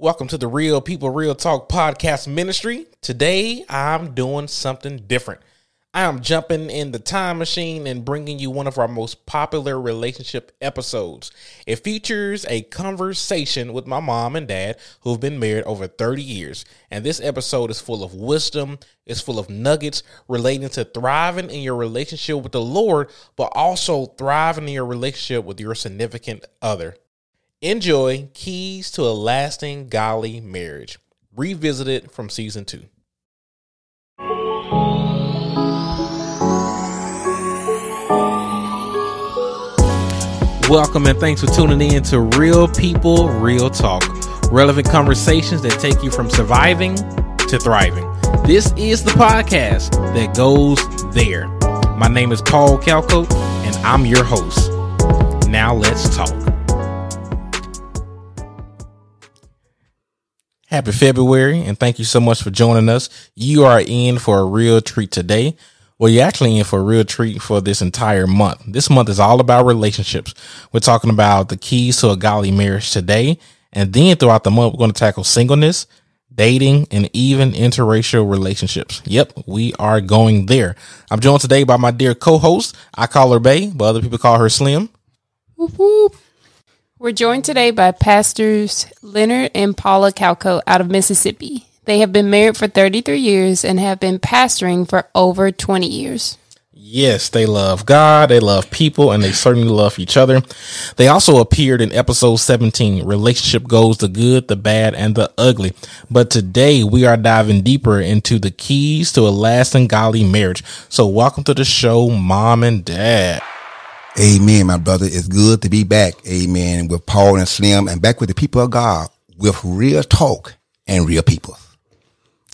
Welcome to the Real People Real Talk podcast ministry. Today, I'm doing something different. I am jumping in the time machine and bringing you one of our most popular relationship episodes. It features a conversation with my mom and dad who've been married over 30 years. And this episode is full of wisdom, it's full of nuggets relating to thriving in your relationship with the Lord, but also thriving in your relationship with your significant other. Enjoy Keys to a Lasting Godly Marriage, revisited from season two. Welcome and thanks for tuning in to Real People, Real Talk. Relevant conversations that take you from surviving to thriving. This is the podcast that goes there. My name is Paul Calco, and I'm your host. Now let's talk. Happy February, and thank you so much for joining us. You are in for a real treat today. Well, you're actually in for a real treat for this entire month. This month is all about relationships. We're talking about the keys to a godly marriage today. And then throughout the month, we're going to tackle singleness, dating, and even interracial relationships. Yep, we are going there. I'm joined today by my dear co-host. I call her Bay, but other people call her Slim. Whoop, whoop. We're joined today by pastors Leonard and Paula Calco out of Mississippi. They have been married for 33 years and have been pastoring for over 20 years. Yes, they love God, they love people, and they certainly love each other. They also appeared in episode 17 Relationship Goals the Good, the Bad, and the Ugly. But today we are diving deeper into the keys to a lasting godly marriage. So, welcome to the show, Mom and Dad. Amen, my brother. It's good to be back. Amen. With Paul and Slim and back with the people of God with real talk and real people.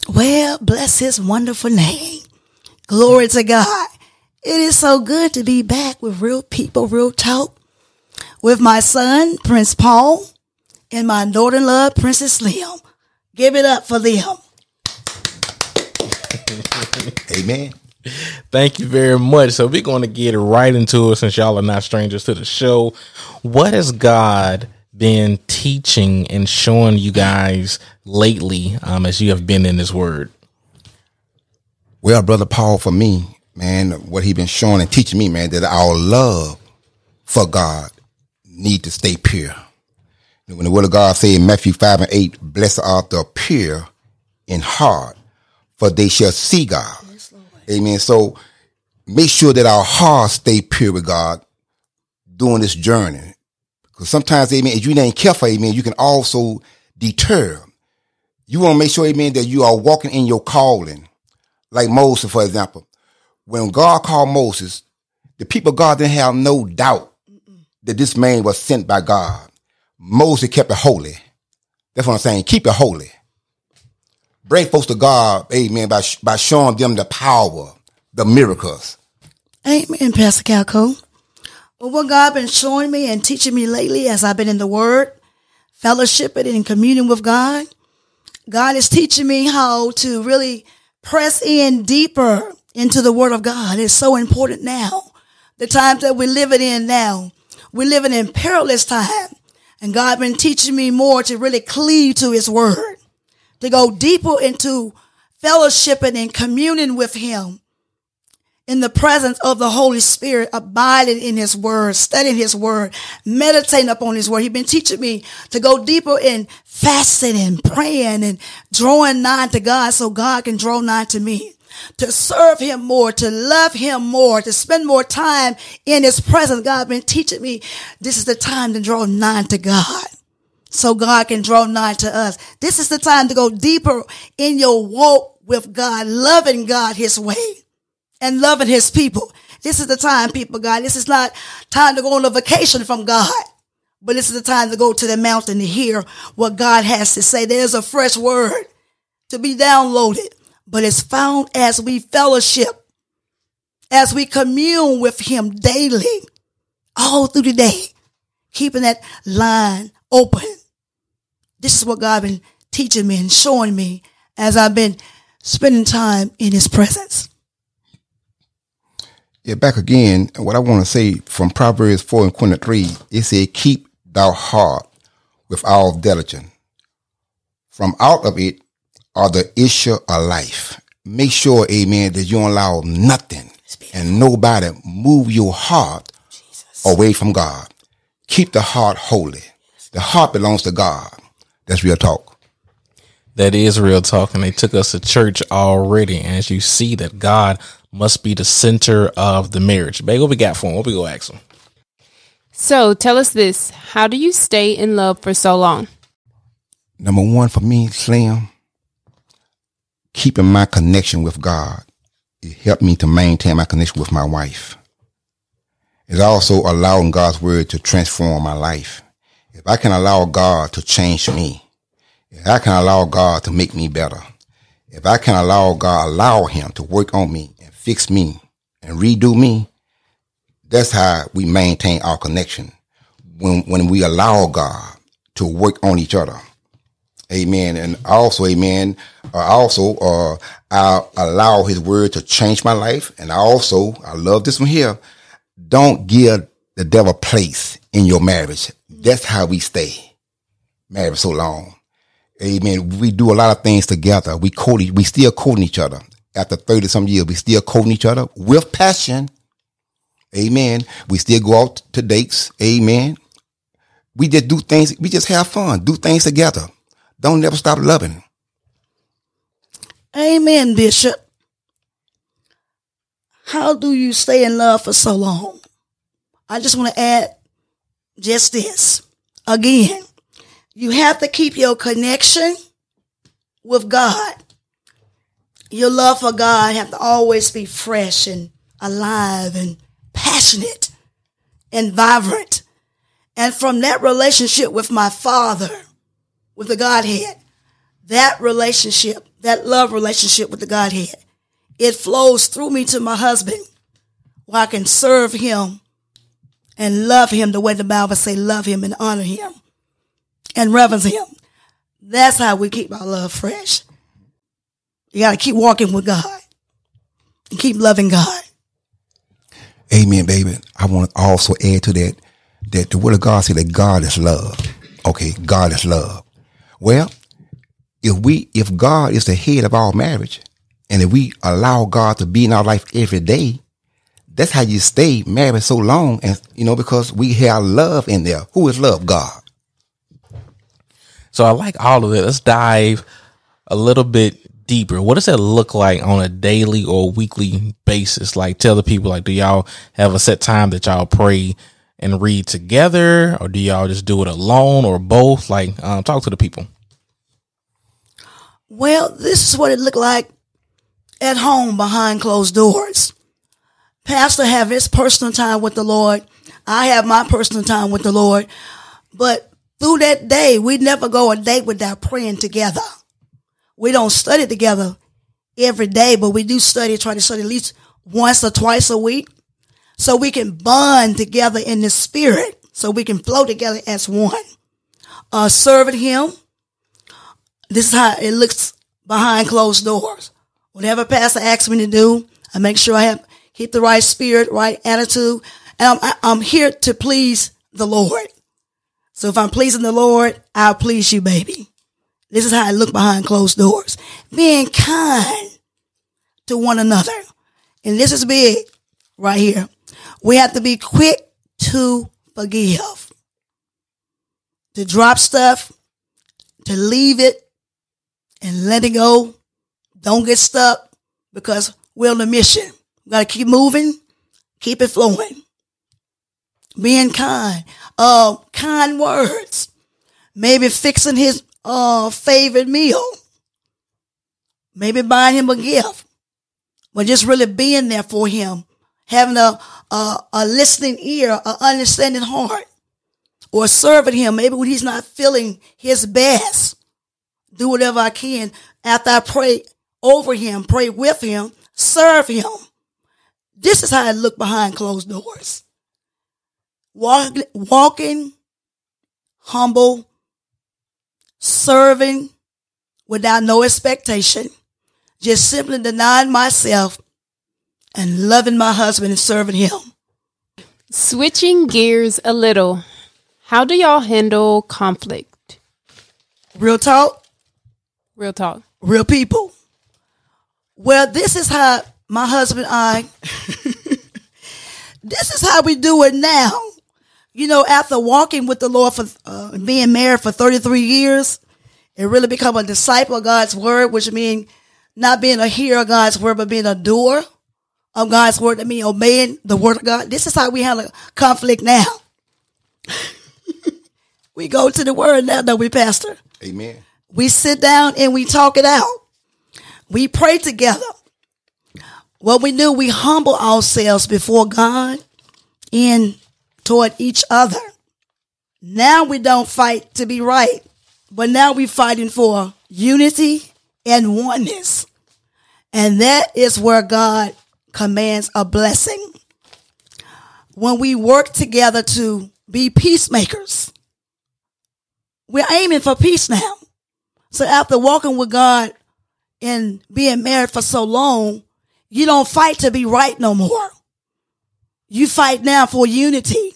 Well, bless his wonderful name. Glory to God. It is so good to be back with real people, real talk, with my son, Prince Paul, and my Northern love, Princess Slim. Give it up for them. Amen. Thank you very much. So we're going to get right into it since y'all are not strangers to the show. What has God been teaching and showing you guys lately um, as you have been in this word? Well, brother Paul, for me, man, what He's been showing and teaching me, man, that our love for God need to stay pure. When the word of God say in Matthew 5 and 8, blessed art the pure in heart, for they shall see God. Amen. So make sure that our hearts stay pure with God during this journey. Because sometimes, amen, if you ain't careful, amen, you can also deter. You want to make sure, amen, that you are walking in your calling. Like Moses, for example. When God called Moses, the people of God didn't have no doubt that this man was sent by God. Moses kept it holy. That's what I'm saying. Keep it holy. Bring folks to God, amen, by, by showing them the power, the miracles. Amen, Pastor Calco. Well, what God been showing me and teaching me lately as I've been in the Word, fellowshipping and communion with God, God is teaching me how to really press in deeper into the Word of God. It's so important now. The times that we're living in now, we're living in perilous time. And God been teaching me more to really cleave to His Word to go deeper into fellowshipping and communing with him in the presence of the Holy Spirit, abiding in his word, studying his word, meditating upon his word. He's been teaching me to go deeper in fasting and praying and drawing nigh to God so God can draw nigh to me. To serve him more, to love him more, to spend more time in his presence. God been teaching me this is the time to draw nigh to God so God can draw nigh to us. This is the time to go deeper in your walk with God, loving God his way and loving his people. This is the time, people, God. This is not time to go on a vacation from God, but this is the time to go to the mountain to hear what God has to say. There's a fresh word to be downloaded, but it's found as we fellowship, as we commune with him daily, all through the day, keeping that line open. This is what God been teaching me and showing me as I've been spending time in his presence. Yeah, back again, what I want to say from Proverbs 4 and 23, it said, keep thou heart with all diligence, from out of it are the issue of life. Make sure, amen, that you don't allow nothing and nobody move your heart away from God. Keep the heart holy. The heart belongs to God. That's real talk. That is real talk. And they took us to church already. And as you see that God must be the center of the marriage. Babe, what we got for him? What we go ask him? So tell us this How do you stay in love for so long? Number one for me, Slim, keeping my connection with God. It helped me to maintain my connection with my wife. It's also allowing God's word to transform my life. If I can allow God to change me, if I can allow God to make me better, if I can allow God, allow him to work on me and fix me and redo me, that's how we maintain our connection. When, when we allow God to work on each other. Amen. And also, amen. Uh, also, uh, I allow his word to change my life. And I also, I love this one here. Don't give the devil place in your marriage. That's how we stay married so long. Amen. We do a lot of things together. We quote, we still quoting each other after 30 some years. We still quoting each other with passion. Amen. We still go out to dates. Amen. We just do things. We just have fun. Do things together. Don't never stop loving. Amen, Bishop. How do you stay in love for so long? I just want to add just this. Again, you have to keep your connection with God. Your love for God have to always be fresh and alive and passionate and vibrant. And from that relationship with my father, with the Godhead, that relationship, that love relationship with the Godhead, it flows through me to my husband where I can serve him and love him the way the Bible say love him and honor him and reverence him. That's how we keep our love fresh. You got to keep walking with God and keep loving God. Amen, baby. I want to also add to that that the word of God said that God is love. Okay, God is love. Well, if we if God is the head of our marriage, and if we allow God to be in our life every day, that's how you stay married so long, and you know because we have love in there. Who is love? God. So I like all of it. Let's dive a little bit deeper. What does that look like on a daily or weekly basis? Like tell the people like do y'all have a set time that y'all pray and read together or do y'all just do it alone or both? Like um, talk to the people. Well, this is what it looked like at home behind closed doors. Pastor have his personal time with the Lord. I have my personal time with the Lord. But through that day, we never go a day without praying together. We don't study together every day, but we do study, try to study at least once or twice a week. So we can bond together in the spirit. So we can flow together as one. Uh, serving him. This is how it looks behind closed doors. Whatever pastor asks me to do, I make sure I have keep the right spirit, right attitude. And I'm, I'm here to please the Lord. So if I'm pleasing the Lord, I'll please you, baby. This is how I look behind closed doors. Being kind to one another. And this is big right here. We have to be quick to forgive, to drop stuff, to leave it and let it go. Don't get stuck because we're on a mission. We got to keep moving, keep it flowing. Being kind, uh, kind words, maybe fixing his uh, favorite meal, maybe buying him a gift, but just really being there for him, having a, a, a listening ear, an understanding heart, or serving him maybe when he's not feeling his best. Do whatever I can after I pray over him, pray with him, serve him. This is how I look behind closed doors. Walk, walking humble, serving without no expectation, just simply denying myself and loving my husband and serving him. Switching gears a little, how do y'all handle conflict? Real talk, Real talk. real people. Well, this is how my husband and I, this is how we do it now. You know, after walking with the Lord for uh, being married for 33 years, and really become a disciple of God's word, which means not being a hearer of God's word, but being a doer of God's word. That means obeying the word of God. This is how we handle conflict now. we go to the word now, don't we, Pastor? Amen. We sit down and we talk it out. We pray together. What we do, we humble ourselves before God and toward each other. Now we don't fight to be right, but now we're fighting for unity and oneness. And that is where God commands a blessing. When we work together to be peacemakers, we're aiming for peace now. So after walking with God and being married for so long, you don't fight to be right no more. You fight now for unity,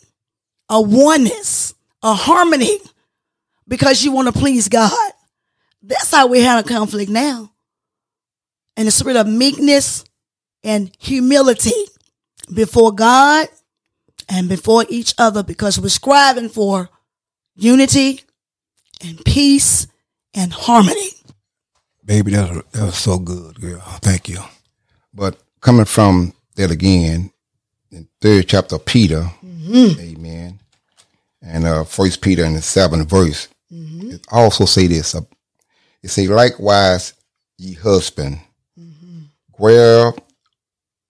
a oneness, a harmony, because you want to please God. That's how we handle conflict now. And the spirit of meekness and humility before God and before each other because we're striving for unity and peace and harmony. Baby, that was, that was so good, girl. Thank you. But coming from that again, in third chapter of Peter, amen, and uh, first Peter in the seventh verse, it also say this, uh, it say, likewise, ye husband, where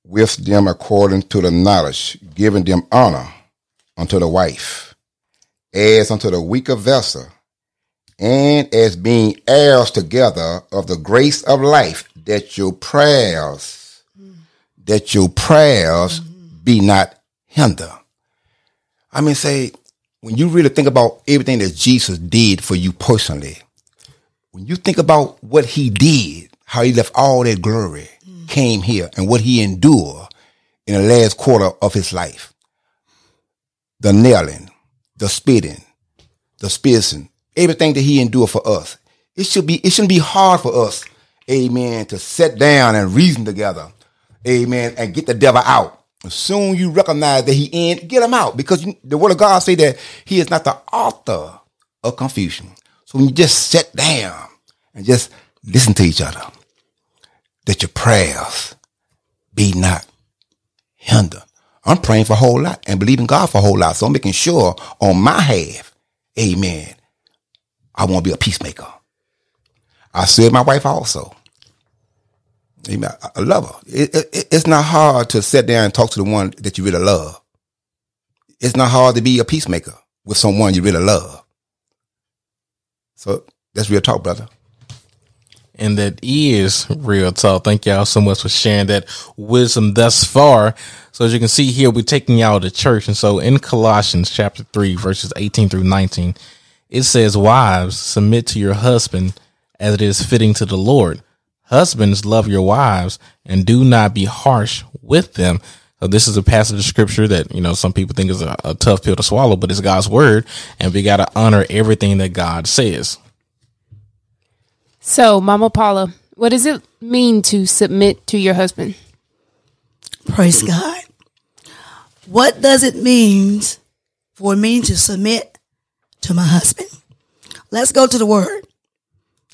with them according to the knowledge, giving them honor unto the wife, as unto the weaker vessel, and as being heirs together of the grace of life, that your prayers, that your prayers be not hindered. I mean, say, when you really think about everything that Jesus did for you personally, when you think about what he did, how he left all that glory, came here, and what he endured in the last quarter of his life, the nailing, the spitting, the spitting, everything that he endured for us. It should be, it shouldn't be hard for us, amen, to sit down and reason together, amen, and get the devil out. As soon you recognize that he in, get him out because the word of God say that he is not the author of confusion. So when you just sit down and just listen to each other, that your prayers be not hindered. I'm praying for a whole lot and believing God for a whole lot. So I'm making sure on my half, amen, I want to be a peacemaker. I serve my wife also. Amen. I- love her. It, it, it's not hard to sit down and talk to the one that you really love. It's not hard to be a peacemaker with someone you really love. So that's real talk, brother. And that is real talk. Thank y'all so much for sharing that wisdom thus far. So as you can see here, we're taking y'all to church. And so in Colossians chapter 3, verses 18 through 19, it says, Wives, submit to your husband as it is fitting to the Lord. Husbands, love your wives and do not be harsh with them. So this is a passage of scripture that, you know, some people think is a, a tough pill to swallow, but it's God's word. And we got to honor everything that God says. So, Mama Paula, what does it mean to submit to your husband? Praise God. What does it mean for me to submit to my husband? Let's go to the word.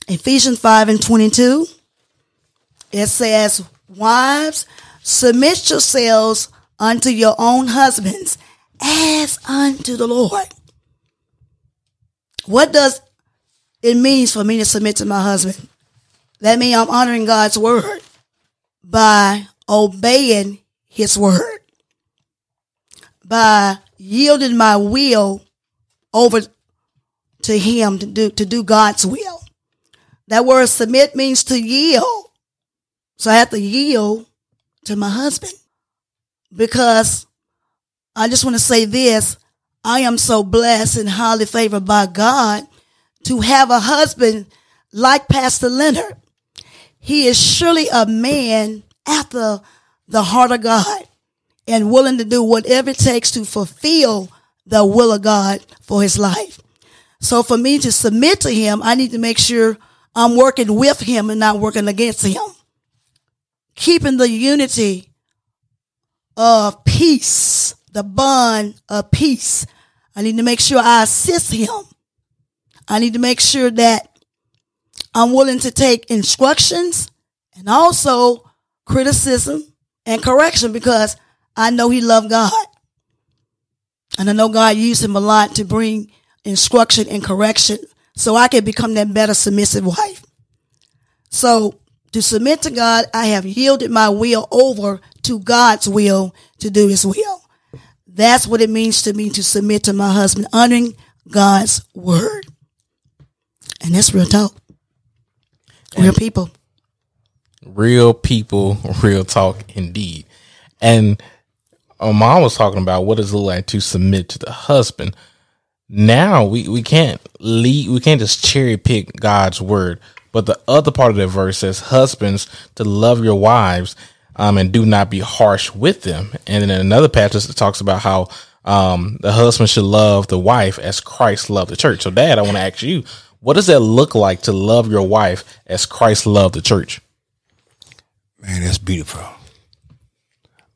Ephesians 5 and 22. It says, Wives, submit yourselves unto your own husbands as unto the Lord. What does it mean for me to submit to my husband? That means I'm honoring God's word by obeying his word, by yielding my will over to him to do, to do God's will. That word submit means to yield. So I have to yield to my husband because I just want to say this. I am so blessed and highly favored by God to have a husband like Pastor Leonard. He is surely a man after the heart of God and willing to do whatever it takes to fulfill the will of God for his life. So for me to submit to him, I need to make sure I'm working with him and not working against him. Keeping the unity of peace, the bond of peace. I need to make sure I assist him. I need to make sure that I'm willing to take instructions and also criticism and correction because I know he loved God. And I know God used him a lot to bring instruction and correction so I can become that better submissive wife. So to submit to God, I have yielded my will over to God's will to do his will. That's what it means to me to submit to my husband, honoring God's word. And that's real talk. Real people. Real people, real talk indeed. And uh, mom was talking about what does it look like to submit to the husband. Now we, we can't lead, we can't just cherry pick God's word. But the other part of the verse says, husbands to love your wives, um, and do not be harsh with them. And then another passage that talks about how, um, the husband should love the wife as Christ loved the church. So dad, I want to ask you, what does that look like to love your wife as Christ loved the church? Man, that's beautiful.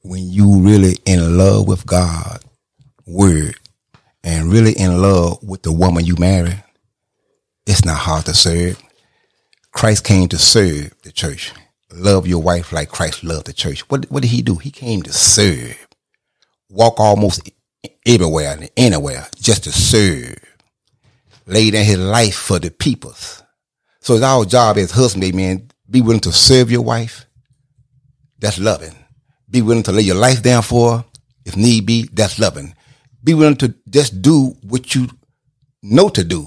When you really in love with God, word, and really in love with the woman you marry, it's not hard to serve. Christ came to serve the church. Love your wife like Christ loved the church. What, what did he do? He came to serve. Walk almost everywhere and anywhere just to serve. Lay down his life for the peoples. So it's our job as husband, amen, be willing to serve your wife. That's loving. Be willing to lay your life down for her, if need be. That's loving. Be willing to just do what you know to do.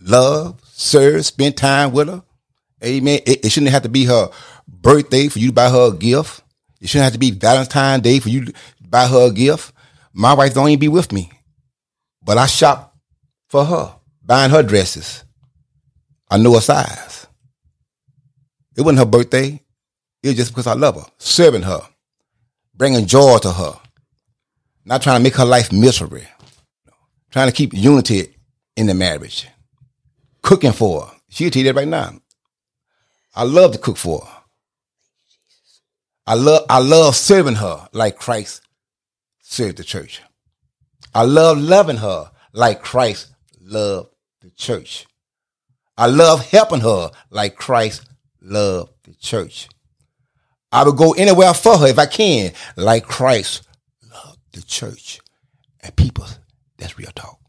Love, serve, spend time with her. Amen. It, it shouldn't have to be her birthday for you to buy her a gift. It shouldn't have to be Valentine's Day for you to buy her a gift. My wife don't even be with me, but I shop for her, buying her dresses. I know her size. It wasn't her birthday. It was just because I love her, serving her, bringing joy to her, not trying to make her life miserable, trying to keep unity in the marriage, cooking for her. She'll tell you that right now. I love to cook for her. I love I love serving her like Christ served the church. I love loving her like Christ loved the church. I love helping her like Christ loved the church. I would go anywhere for her if I can, like Christ loved the church. And people, that's real talk.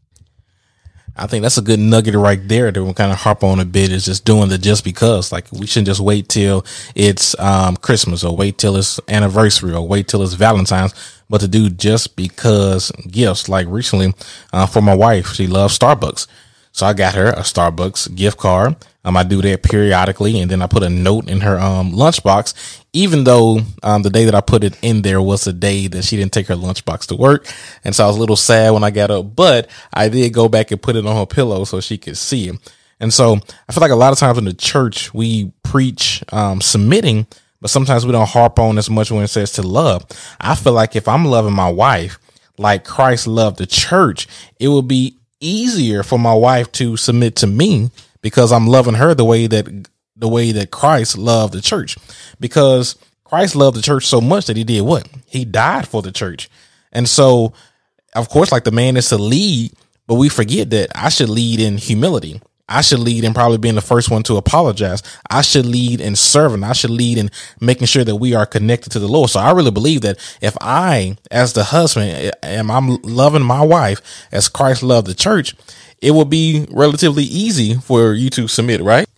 I think that's a good nugget right there we kind of harp on a bit is just doing the just because. Like we shouldn't just wait till it's um, Christmas or wait till it's anniversary or wait till it's Valentine's, but to do just because gifts. Like recently, uh, for my wife, she loves Starbucks. So I got her a Starbucks gift card. Um, I do that periodically, and then I put a note in her um lunchbox. Even though um the day that I put it in there was the day that she didn't take her lunchbox to work, and so I was a little sad when I got up. But I did go back and put it on her pillow so she could see it. And so I feel like a lot of times in the church we preach um submitting, but sometimes we don't harp on as much when it says to love. I feel like if I'm loving my wife like Christ loved the church, it would be easier for my wife to submit to me because I'm loving her the way that the way that Christ loved the church. Because Christ loved the church so much that he did what? He died for the church. And so of course like the man is to lead, but we forget that I should lead in humility. I should lead in probably being the first one to apologize. I should lead in serving. I should lead in making sure that we are connected to the Lord. So I really believe that if I, as the husband, am I'm loving my wife as Christ loved the church, it will be relatively easy for you to submit, right?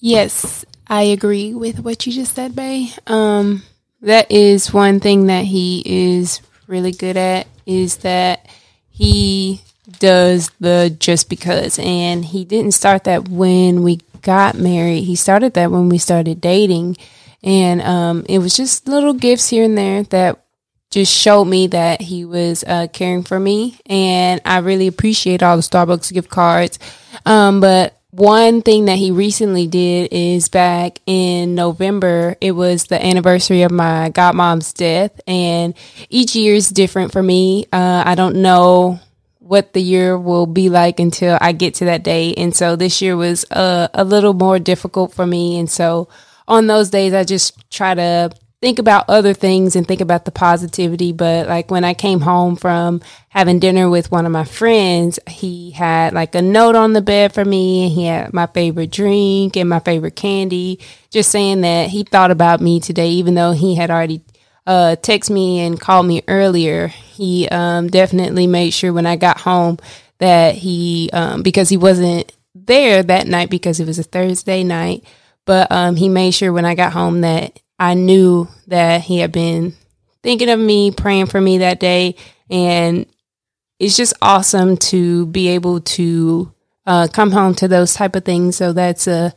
Yes, I agree with what you just said, Bay. Um, that is one thing that he is really good at is that he does the just because, and he didn't start that when we got married. He started that when we started dating, and um, it was just little gifts here and there that just showed me that he was uh, caring for me, and I really appreciate all the Starbucks gift cards. Um, but one thing that he recently did is back in November, it was the anniversary of my godmom's death, and each year is different for me. Uh, I don't know what the year will be like until I get to that day. And so this year was uh, a little more difficult for me. And so on those days, I just try to think about other things and think about the positivity. But like when I came home from having dinner with one of my friends, he had like a note on the bed for me and he had my favorite drink and my favorite candy, just saying that he thought about me today, even though he had already uh, me and called me earlier. He um, definitely made sure when I got home that he, um, because he wasn't there that night because it was a Thursday night, but um, he made sure when I got home that I knew that he had been thinking of me, praying for me that day. And it's just awesome to be able to uh, come home to those type of things. So that's a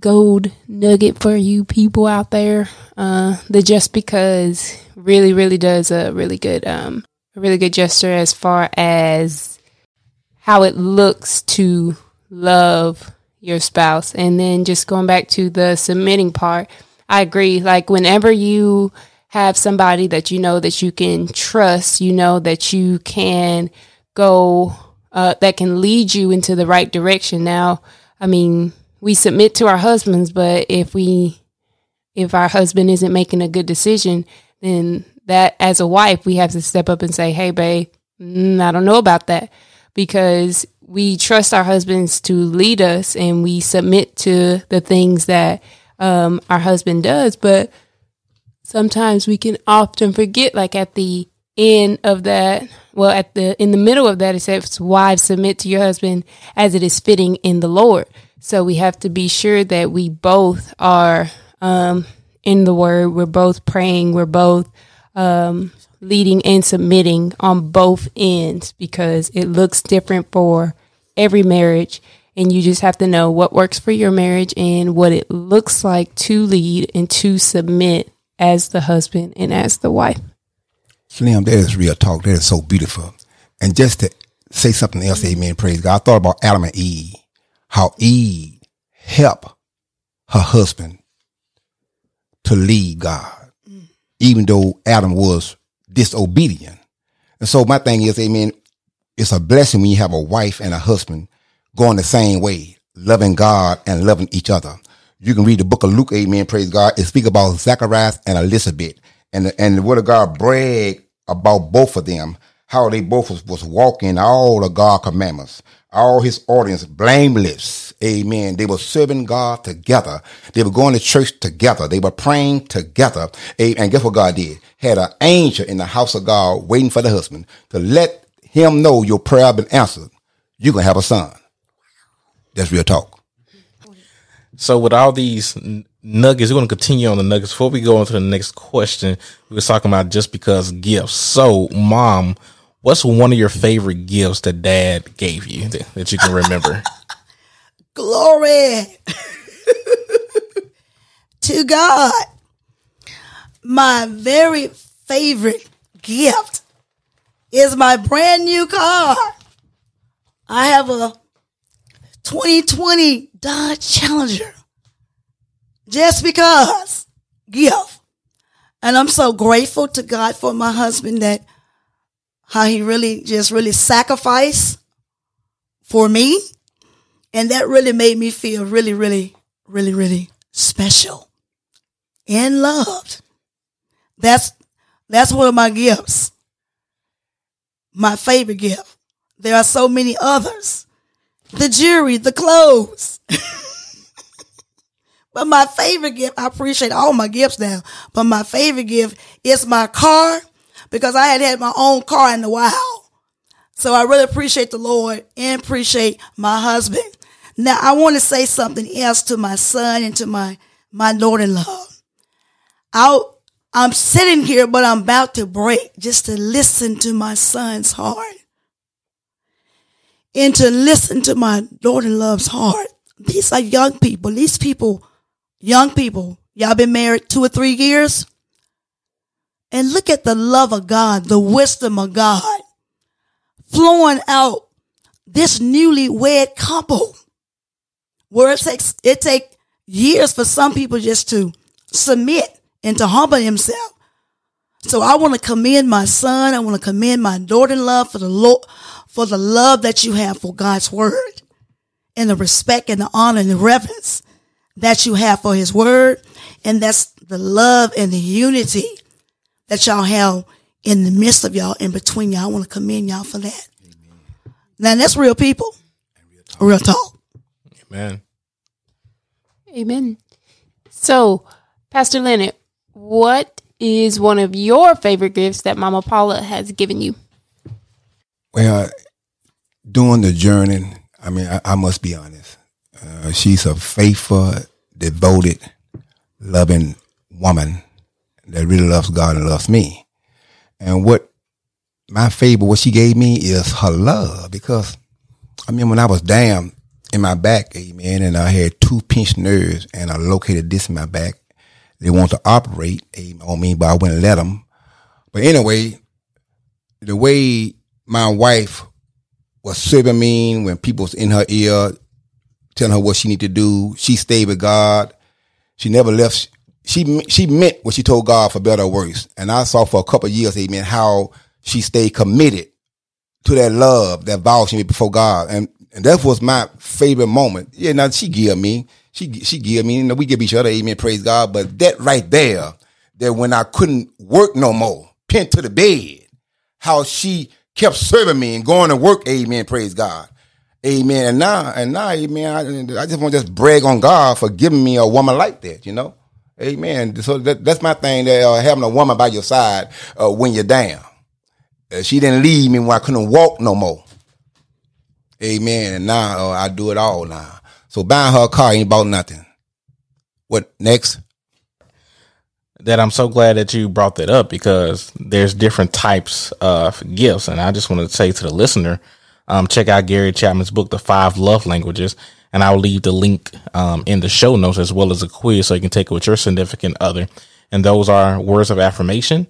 gold nugget for you people out there. Uh, the just because really, really does a really good, um, a really good gesture as far as how it looks to love your spouse. And then just going back to the submitting part, I agree. Like whenever you have somebody that you know that you can trust, you know that you can go, uh, that can lead you into the right direction. Now, I mean, we submit to our husbands, but if we, if our husband isn't making a good decision, then that as a wife, we have to step up and say, Hey, babe, mm, I don't know about that because we trust our husbands to lead us and we submit to the things that um, our husband does, but sometimes we can often forget, like at the end of that, well, at the in the middle of that, it says, "Wives, submit to your husband as it is fitting in the Lord." So we have to be sure that we both are um, in the Word. We're both praying. We're both um, leading and submitting on both ends because it looks different for every marriage and you just have to know what works for your marriage and what it looks like to lead and to submit as the husband and as the wife. Slim, that is real talk. That is so beautiful. And just to say something else, amen, praise God. I thought about Adam and Eve, how Eve helped her husband to lead God, even though Adam was disobedient. And so my thing is, amen, it's a blessing when you have a wife and a husband going the same way, loving God and loving each other. You can read the book of Luke, amen, praise God. It speak about Zacharias and Elizabeth. And, and the word of God brag about both of them, how they both was, was walking all the God commandments, all his ordinance, blameless. Amen. They were serving God together. They were going to church together. They were praying together. And guess what God did? Had an angel in the house of God waiting for the husband to let him know your prayer been answered. You're going to have a son. That's real talk. So with all these nuggets, we're going to continue on the nuggets. Before we go on to the next question, we were talking about just because gifts. So, mom, what's one of your favorite gifts that dad gave you that, that you can remember? Glory to God. My very favorite gift is my brand new car. I have a 2020 Dodge Challenger. Just because. Give. And I'm so grateful to God for my husband that how he really just really sacrificed for me. And that really made me feel really, really, really, really special and loved. That's, that's one of my gifts. My favorite gift. There are so many others the jewelry, the clothes. but my favorite gift, I appreciate all my gifts now, but my favorite gift is my car because I had had my own car in a while. So I really appreciate the Lord and appreciate my husband. Now I want to say something else to my son and to my, my daughter-in-law. i I'm sitting here, but I'm about to break just to listen to my son's heart and to listen to my Lord and love's heart. These are young people. These people, young people, y'all been married two or three years. And look at the love of God, the wisdom of God flowing out this newly wed couple where it takes, it take years for some people just to submit and to humble himself. So I want to commend my son. I want to commend my daughter in love for the Lord, for the love that you have for God's word and the respect and the honor and the reverence that you have for his word. And that's the love and the unity that y'all have in the midst of y'all in between y'all. I want to commend y'all for that. Now that's real people. Real talk. Amen. Amen. So, Pastor Leonard, what is one of your favorite gifts that Mama Paula has given you? Well, during the journey, I mean, I, I must be honest. Uh, she's a faithful, devoted, loving woman that really loves God and loves me. And what my favorite, what she gave me is her love because I mean, when I was down in my back, amen, and I had two pinched nerves and I located this in my back, they want to operate on me, but I wouldn't let them. But anyway, the way my wife was serving me when people was in her ear, telling her what she need to do, she stayed with God. She never left. She she meant what she told God for better or worse. And I saw for a couple years, amen, how she stayed committed to that love, that vow she made before God. And and that was my favorite moment. Yeah, now she give me, she she give me, know, we give each other, amen, praise God. But that right there, that when I couldn't work no more, pinned to the bed, how she kept serving me and going to work, amen, praise God. Amen. And now, and now, amen, I, I just want to just brag on God for giving me a woman like that, you know? Amen. So that, that's my thing, that uh, having a woman by your side uh, when you're down. Uh, she didn't leave me when I couldn't walk no more. Amen. And now uh, I do it all now. So buying her a car ain't about nothing. What next? That I'm so glad that you brought that up because there's different types of gifts, and I just want to say to the listener, um, check out Gary Chapman's book, The Five Love Languages, and I'll leave the link um, in the show notes as well as a quiz so you can take it with your significant other. And those are words of affirmation,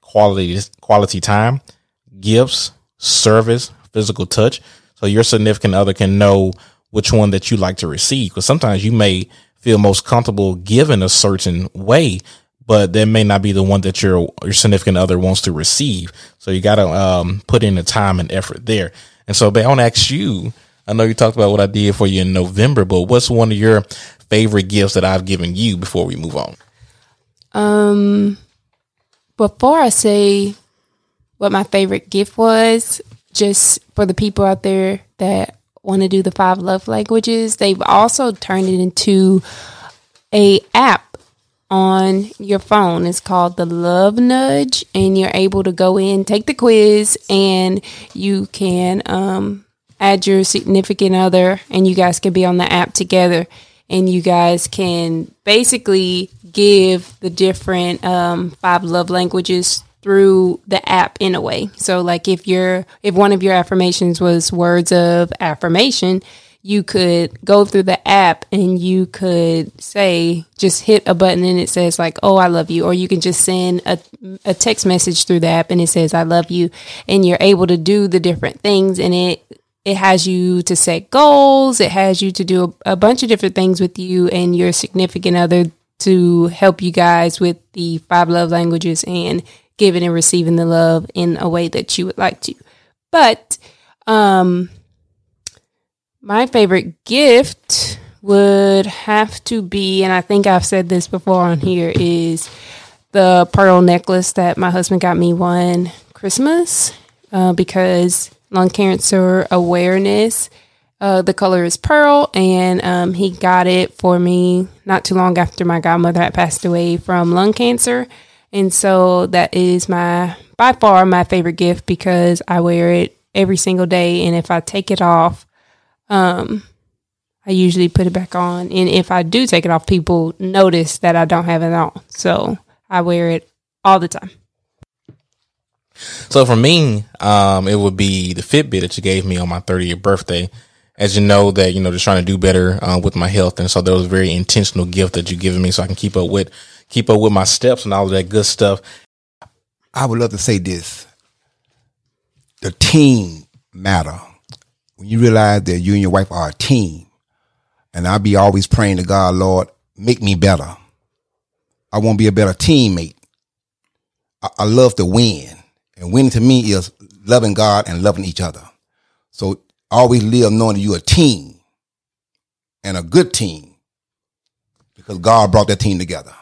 quality quality time, gifts, service, physical touch. So your significant other can know which one that you like to receive. Because sometimes you may feel most comfortable giving a certain way, but that may not be the one that your your significant other wants to receive. So you got to um, put in the time and effort there. And so, but I want to ask you. I know you talked about what I did for you in November, but what's one of your favorite gifts that I've given you before we move on? Um, before I say what my favorite gift was, just for the people out there that want to do the five love languages, they've also turned it into a app on your phone. It's called the Love Nudge, and you're able to go in, take the quiz, and you can um, add your significant other, and you guys can be on the app together, and you guys can basically give the different um, five love languages through the app in a way. So like if you're if one of your affirmations was words of affirmation, you could go through the app and you could say just hit a button and it says like oh I love you. Or you can just send a a text message through the app and it says I love you. And you're able to do the different things and it it has you to set goals. It has you to do a, a bunch of different things with you and your significant other to help you guys with the five love languages and giving and receiving the love in a way that you would like to. But um my favorite gift would have to be and I think I've said this before on here is the pearl necklace that my husband got me one Christmas uh, because lung cancer awareness uh, the color is pearl, and um, he got it for me not too long after my godmother had passed away from lung cancer. And so that is my by far my favorite gift because I wear it every single day. And if I take it off, um, I usually put it back on. And if I do take it off, people notice that I don't have it on. So I wear it all the time. So for me, um, it would be the Fitbit that you gave me on my 30th birthday. As you know, that you know, just trying to do better uh, with my health, and so that was a very intentional gift that you given me, so I can keep up with keep up with my steps and all of that good stuff. I would love to say this: the team matter. When you realize that you and your wife are a team, and I'll be always praying to God, Lord, make me better. I want to be a better teammate. I, I love to win. And winning to me is loving God and loving each other. So always live knowing that you're a team and a good team because God brought that team together.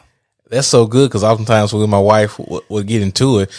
That's so good because oftentimes when my wife w- would get into it,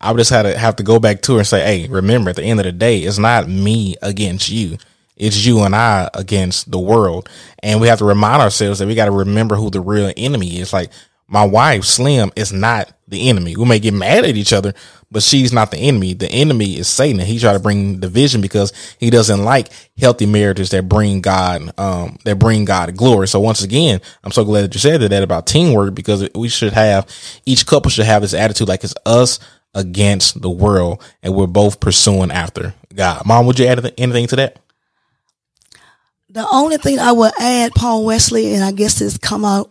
I would just have to have to go back to her and say, "Hey, remember at the end of the day, it's not me against you. It's you and I against the world." And we have to remind ourselves that we got to remember who the real enemy is. Like my wife, Slim, is not the enemy. We may get mad at each other, but she's not the enemy. The enemy is Satan. He try to bring division because he doesn't like healthy marriages that bring God, um, that bring God glory. So once again, I'm so glad that you said that about teamwork because we should have each couple should have this attitude like it's us against the world and we're both pursuing after God. Mom, would you add anything to that? The only thing I would add, Paul Wesley, and I guess it's come out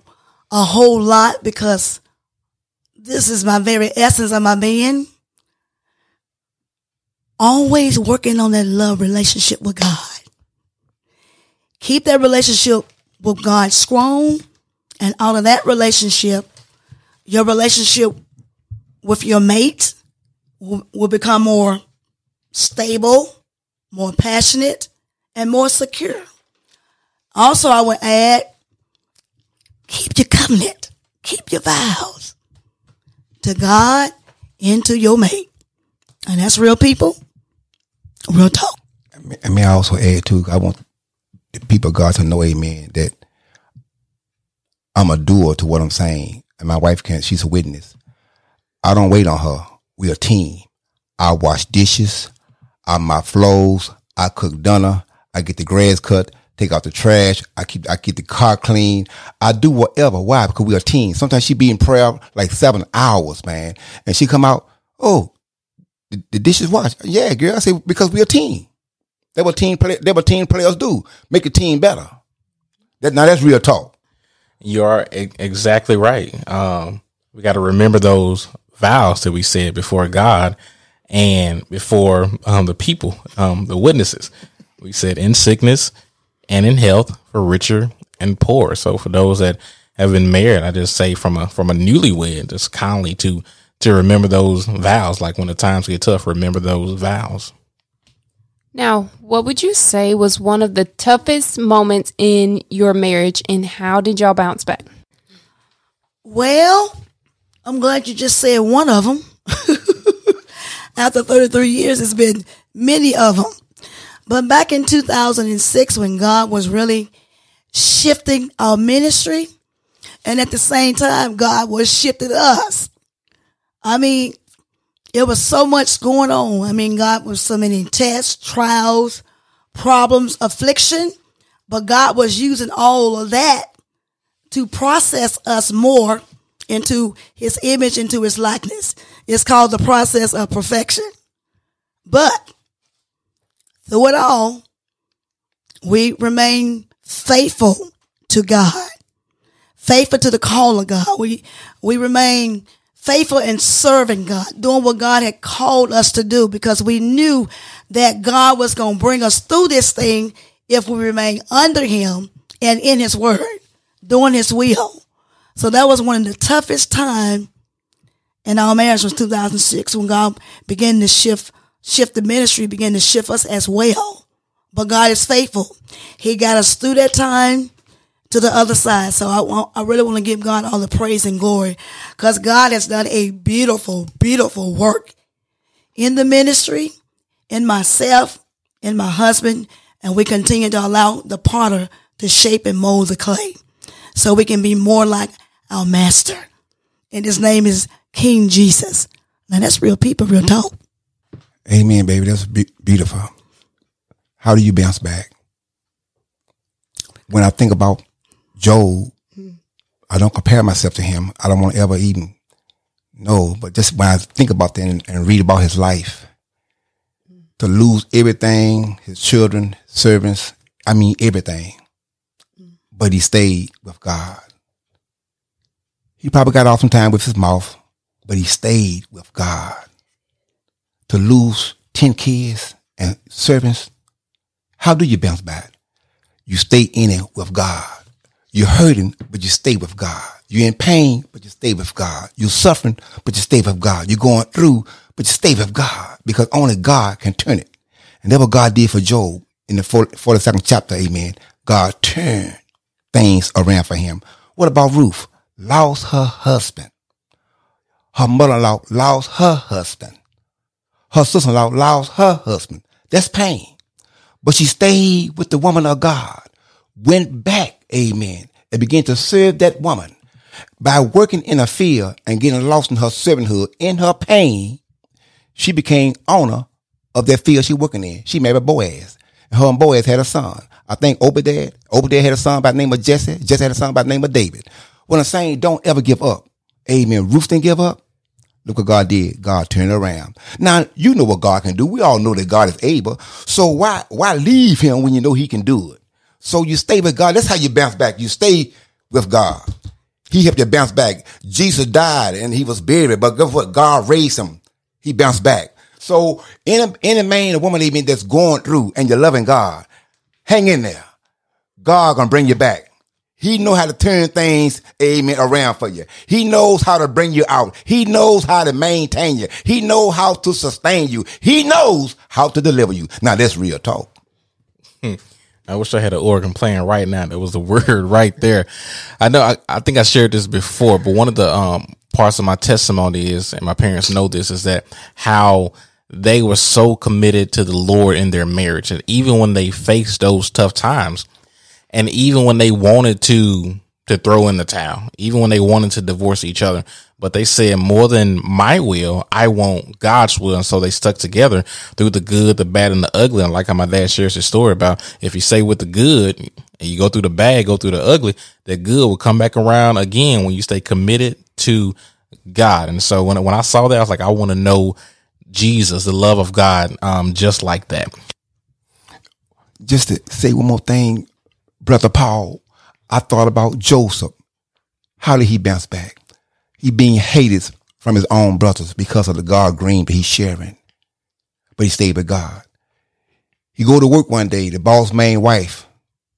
a whole lot because this is my very essence of my being. Always working on that love relationship with God. Keep that relationship with God strong, and out of that relationship, your relationship with your mate will, will become more stable, more passionate, and more secure. Also, I would add, keep your covenant, keep your vows to God and to your mate. And that's real people, real talk. I may also add too, I want the people of God to know, amen, that I'm a doer to what I'm saying. And my wife can't, she's a witness. I don't wait on her. We're a team. I wash dishes. I mop floors. I cook dinner. I get the grass cut, take out the trash. I keep, I keep the car clean. I do whatever. Why? Because we're a team. Sometimes she be in prayer like seven hours, man. And she come out, oh, the, the dishes washed. Yeah, girl. I say, because we're a team. That what team play, that what team players do. Make a team better. That, now that's real talk. You are exactly right. Um, we got to remember those vows that we said before God and before um, the people, um, the witnesses. We said in sickness and in health for richer and poor. So for those that have been married, I just say from a from a newlywed, just kindly to to remember those vows. Like when the times get tough, remember those vows. Now, what would you say was one of the toughest moments in your marriage and how did y'all bounce back? Well, I'm glad you just said one of them. After 33 years, it's been many of them. But back in 2006, when God was really shifting our ministry, and at the same time, God was shifting us. I mean, it was so much going on. I mean, God was so many tests, trials, problems, affliction, but God was using all of that to process us more into his image, into his likeness. It's called the process of perfection. But through it all, we remain faithful to God, faithful to the call of God. We, we remain faithful in serving God, doing what God had called us to do because we knew that God was going to bring us through this thing if we remain under him and in his word, doing his will. So that was one of the toughest time in our marriage was 2006 when God began to shift, shift the ministry, began to shift us as well. But God is faithful. He got us through that time to the other side. So I I really want to give God all the praise and glory because God has done a beautiful, beautiful work in the ministry, in myself, in my husband, and we continue to allow the potter to shape and mold the clay so we can be more like our master. And his name is King Jesus. Now that's real people, real talk. Amen, baby. That's be- beautiful. How do you bounce back? When I think about Job, I don't compare myself to him. I don't want to ever even know. But just when I think about that and, and read about his life, to lose everything, his children, servants, I mean everything. But he stayed with God. He probably got off some time with his mouth, but he stayed with God. To lose 10 kids and servants, how do you bounce back? You stay in it with God. You're hurting, but you stay with God. You're in pain, but you stay with God. You're suffering, but you stay with God. You're going through, but you stay with God because only God can turn it. And that's what God did for Job in the 42nd chapter. Amen. God turned things around for him. What about Ruth? Lost her husband. Her mother-in-law lost her husband. Her sister-in-law lost her husband. That's pain. But she stayed with the woman of God, went back, amen, and began to serve that woman. By working in a field and getting lost in her servanthood, in her pain, she became owner of that field she working in. She married Boaz. And her and Boaz had a son. I think Obadiah, Obadiah had a son by the name of Jesse. Jesse had a son by the name of David. What I'm saying, don't ever give up. Amen. Ruth didn't give up. Look what God did. God turned around. Now you know what God can do. We all know that God is able. So why why leave Him when you know He can do it? So you stay with God. That's how you bounce back. You stay with God. He helped you bounce back. Jesus died and He was buried, but guess what? God raised Him. He bounced back. So any any man or woman even that's going through and you're loving God, hang in there. God gonna bring you back. He know how to turn things, amen, around for you. He knows how to bring you out. He knows how to maintain you. He knows how to sustain you. He knows how to deliver you. Now that's real talk. I wish I had an organ playing right now. That was the word right there. I know. I, I think I shared this before, but one of the um, parts of my testimony is, and my parents know this, is that how they were so committed to the Lord in their marriage, and even when they faced those tough times, and even when they wanted to, to throw in the towel, even when they wanted to divorce each other, but they said more than my will, I want God's will. And so they stuck together through the good, the bad, and the ugly. And like how my dad shares his story about if you say with the good and you go through the bad, go through the ugly, that good will come back around again when you stay committed to God. And so when, when I saw that, I was like, I want to know Jesus, the love of God, um, just like that. Just to say one more thing Brother Paul, I thought about Joseph. How did he bounce back? He being hated from his own brothers because of the God green that he's sharing. But he stayed with God. He go to work one day, the boss man wife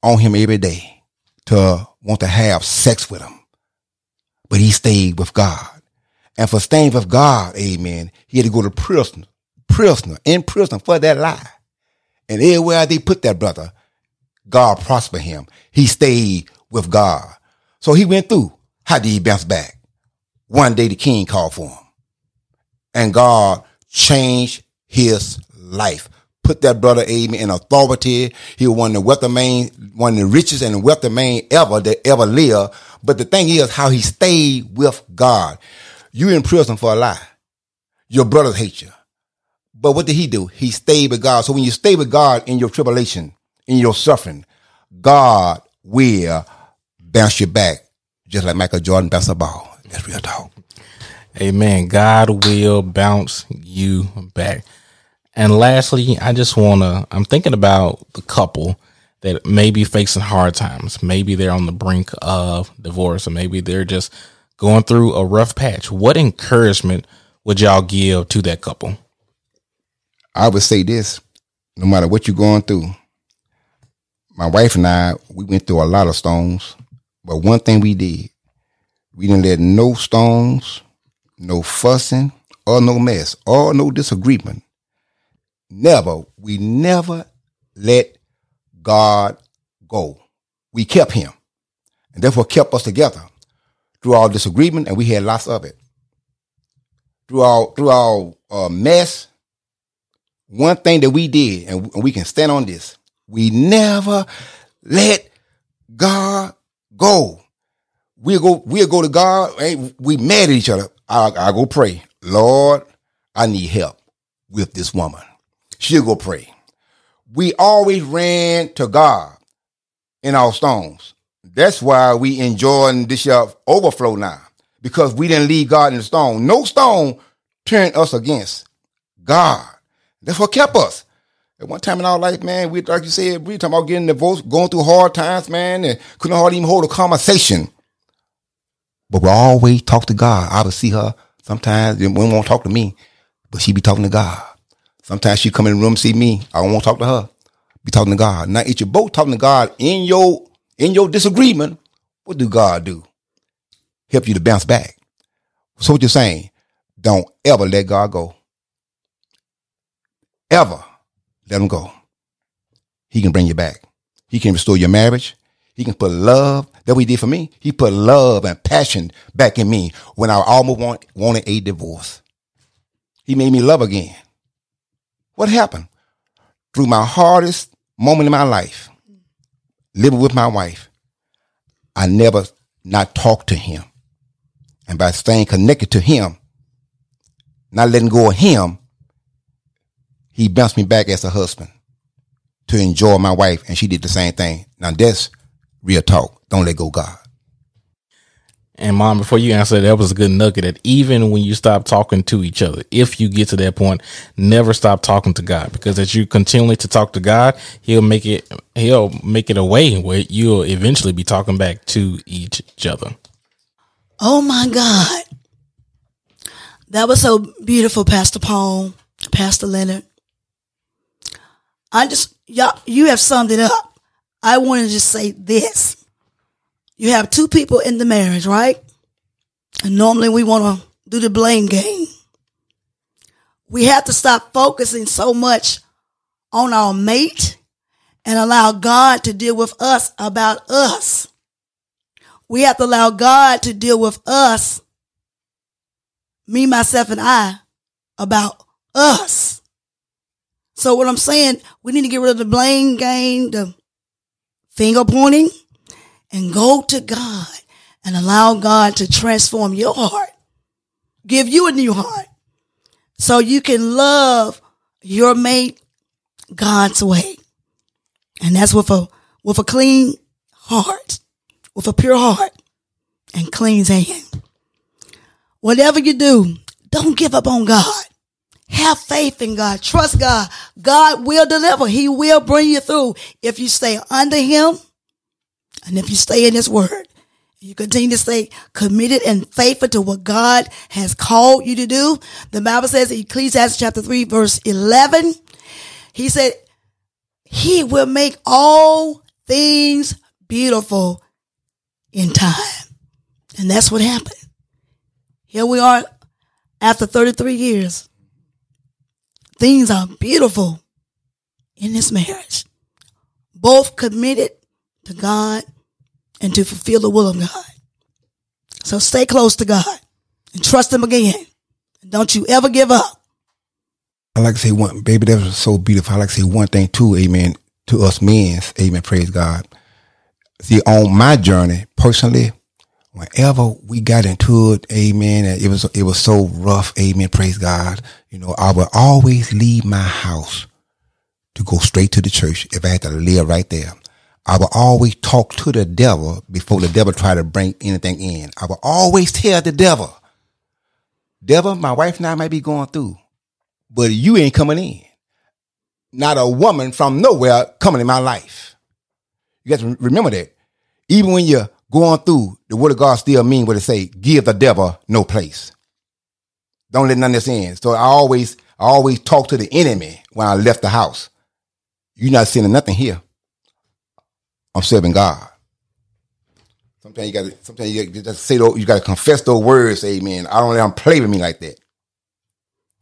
on him every day to want to have sex with him. But he stayed with God. And for staying with God, amen, he had to go to prison, prisoner, in prison for that lie. And everywhere they put that brother, God prospered him. He stayed with God. So he went through. How did he bounce back? One day the king called for him. And God changed his life. Put that brother Amen in authority. He was one of the wealthy man, one of the richest and wealthy man ever that ever lived. But the thing is how he stayed with God. You in prison for a lie. Your brothers hate you. But what did he do? He stayed with God. So when you stay with God in your tribulation, in your suffering, God will bounce you back, just like Michael Jordan bounced a ball. That's real talk. Amen. God will bounce you back. And lastly, I just want to, I'm thinking about the couple that may be facing hard times. Maybe they're on the brink of divorce, or maybe they're just going through a rough patch. What encouragement would y'all give to that couple? I would say this no matter what you're going through, my wife and I, we went through a lot of stones, but one thing we did, we didn't let no stones, no fussing, or no mess, or no disagreement. Never, we never let God go. We kept him. And therefore kept us together through our disagreement, and we had lots of it. Through our through our uh, mess, one thing that we did, and we can stand on this, we never let God go. We'll go, we'll go to God. We mad at each other. I, I go pray. Lord, I need help with this woman. She'll go pray. We always ran to God in our stones. That's why we enjoying this uh, overflow now because we didn't leave God in the stone. No stone turned us against God. That's what kept us. At one time in our life, man, we like you said, we talking about getting divorced, going through hard times, man, and couldn't hardly even hold a conversation. But we always talk to God. I would see her sometimes, and won't talk to me, but she be talking to God. Sometimes she come in the room see me. I to talk to her. Be talking to God. Now, if you're both talking to God in your in your disagreement, what do God do? help you to bounce back. So what you're saying, don't ever let God go. Ever let him go. He can bring you back. He can restore your marriage. He can put love that we did for me. He put love and passion back in me when I almost want, wanted a divorce. He made me love again. What happened? Through my hardest moment in my life, living with my wife, I never not talked to him. And by staying connected to him, not letting go of him, he bounced me back as a husband to enjoy my wife, and she did the same thing. Now that's real talk. Don't let go God. And mom, before you answer, that was a good nugget that even when you stop talking to each other, if you get to that point, never stop talking to God because as you continually to talk to God, he'll make it, he'll make it a way where you'll eventually be talking back to each other. Oh my God. That was so beautiful, Pastor Paul, Pastor Leonard. I just, y'all, you have summed it up. I want to just say this. You have two people in the marriage, right? And normally we want to do the blame game. We have to stop focusing so much on our mate and allow God to deal with us about us. We have to allow God to deal with us, me, myself, and I, about us. So what I'm saying, we need to get rid of the blame game, the finger pointing, and go to God and allow God to transform your heart, give you a new heart so you can love your mate God's way. And that's with a, with a clean heart, with a pure heart and clean hand. Whatever you do, don't give up on God. Have faith in God. Trust God. God will deliver. He will bring you through if you stay under Him and if you stay in His Word. You continue to stay committed and faithful to what God has called you to do. The Bible says in Ecclesiastes chapter 3 verse 11, He said, He will make all things beautiful in time. And that's what happened. Here we are after 33 years. Things are beautiful in this marriage. Both committed to God and to fulfill the will of God. So stay close to God and trust Him again. Don't you ever give up. I like to say one, baby, that was so beautiful. I like to say one thing too, amen, to us men, amen, praise God. See, on my journey, personally, whenever we got into it, amen, it was, it was so rough, amen, praise God. You know, I would always leave my house to go straight to the church if I had to live right there. I would always talk to the devil before the devil tried to bring anything in. I would always tell the devil, devil, my wife and I might be going through, but you ain't coming in. Not a woman from nowhere coming in my life. You got to remember that. Even when you're going through, the word of God still mean what it say, give the devil no place. Don't let none of this in. So I always, I always talk to the enemy when I left the house. You're not seeing nothing here. I'm serving God. Sometimes you got to. Sometimes you got to say those. You got to confess those words. Amen. I don't let them play with me like that.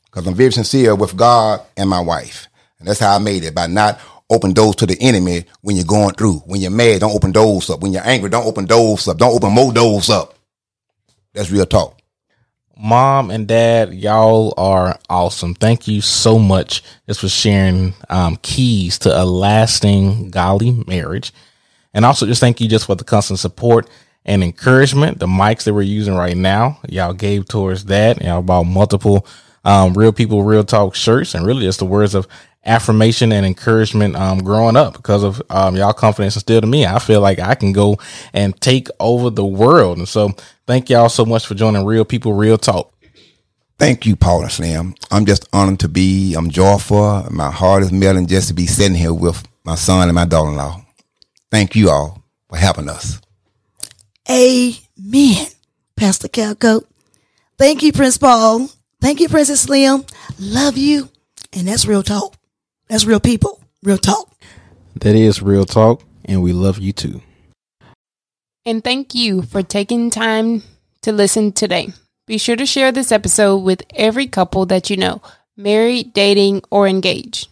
Because I'm very sincere with God and my wife, and that's how I made it by not open doors to the enemy when you're going through. When you're mad, don't open doors up. When you're angry, don't open doors up. Don't open more doors up. That's real talk. Mom and dad, y'all are awesome. Thank you so much just for sharing um, keys to a lasting godly marriage. And also just thank you just for the constant support and encouragement. The mics that we're using right now, y'all gave towards that. Y'all bought multiple um, real people, real talk shirts, and really just the words of affirmation and encouragement um, growing up because of um, y'all confidence instilled in me. I feel like I can go and take over the world. And so thank y'all so much for joining Real People, Real Talk. Thank you, Paul and Slim. I'm just honored to be, I'm joyful. My heart is melting just to be sitting here with my son and my daughter-in-law. Thank you all for helping us. Amen. Pastor Calco. Thank you, Prince Paul. Thank you, Princess Slim. Love you. And that's real talk. That's real people. Real talk. That is real talk. And we love you too. And thank you for taking time to listen today. Be sure to share this episode with every couple that you know, married, dating, or engaged.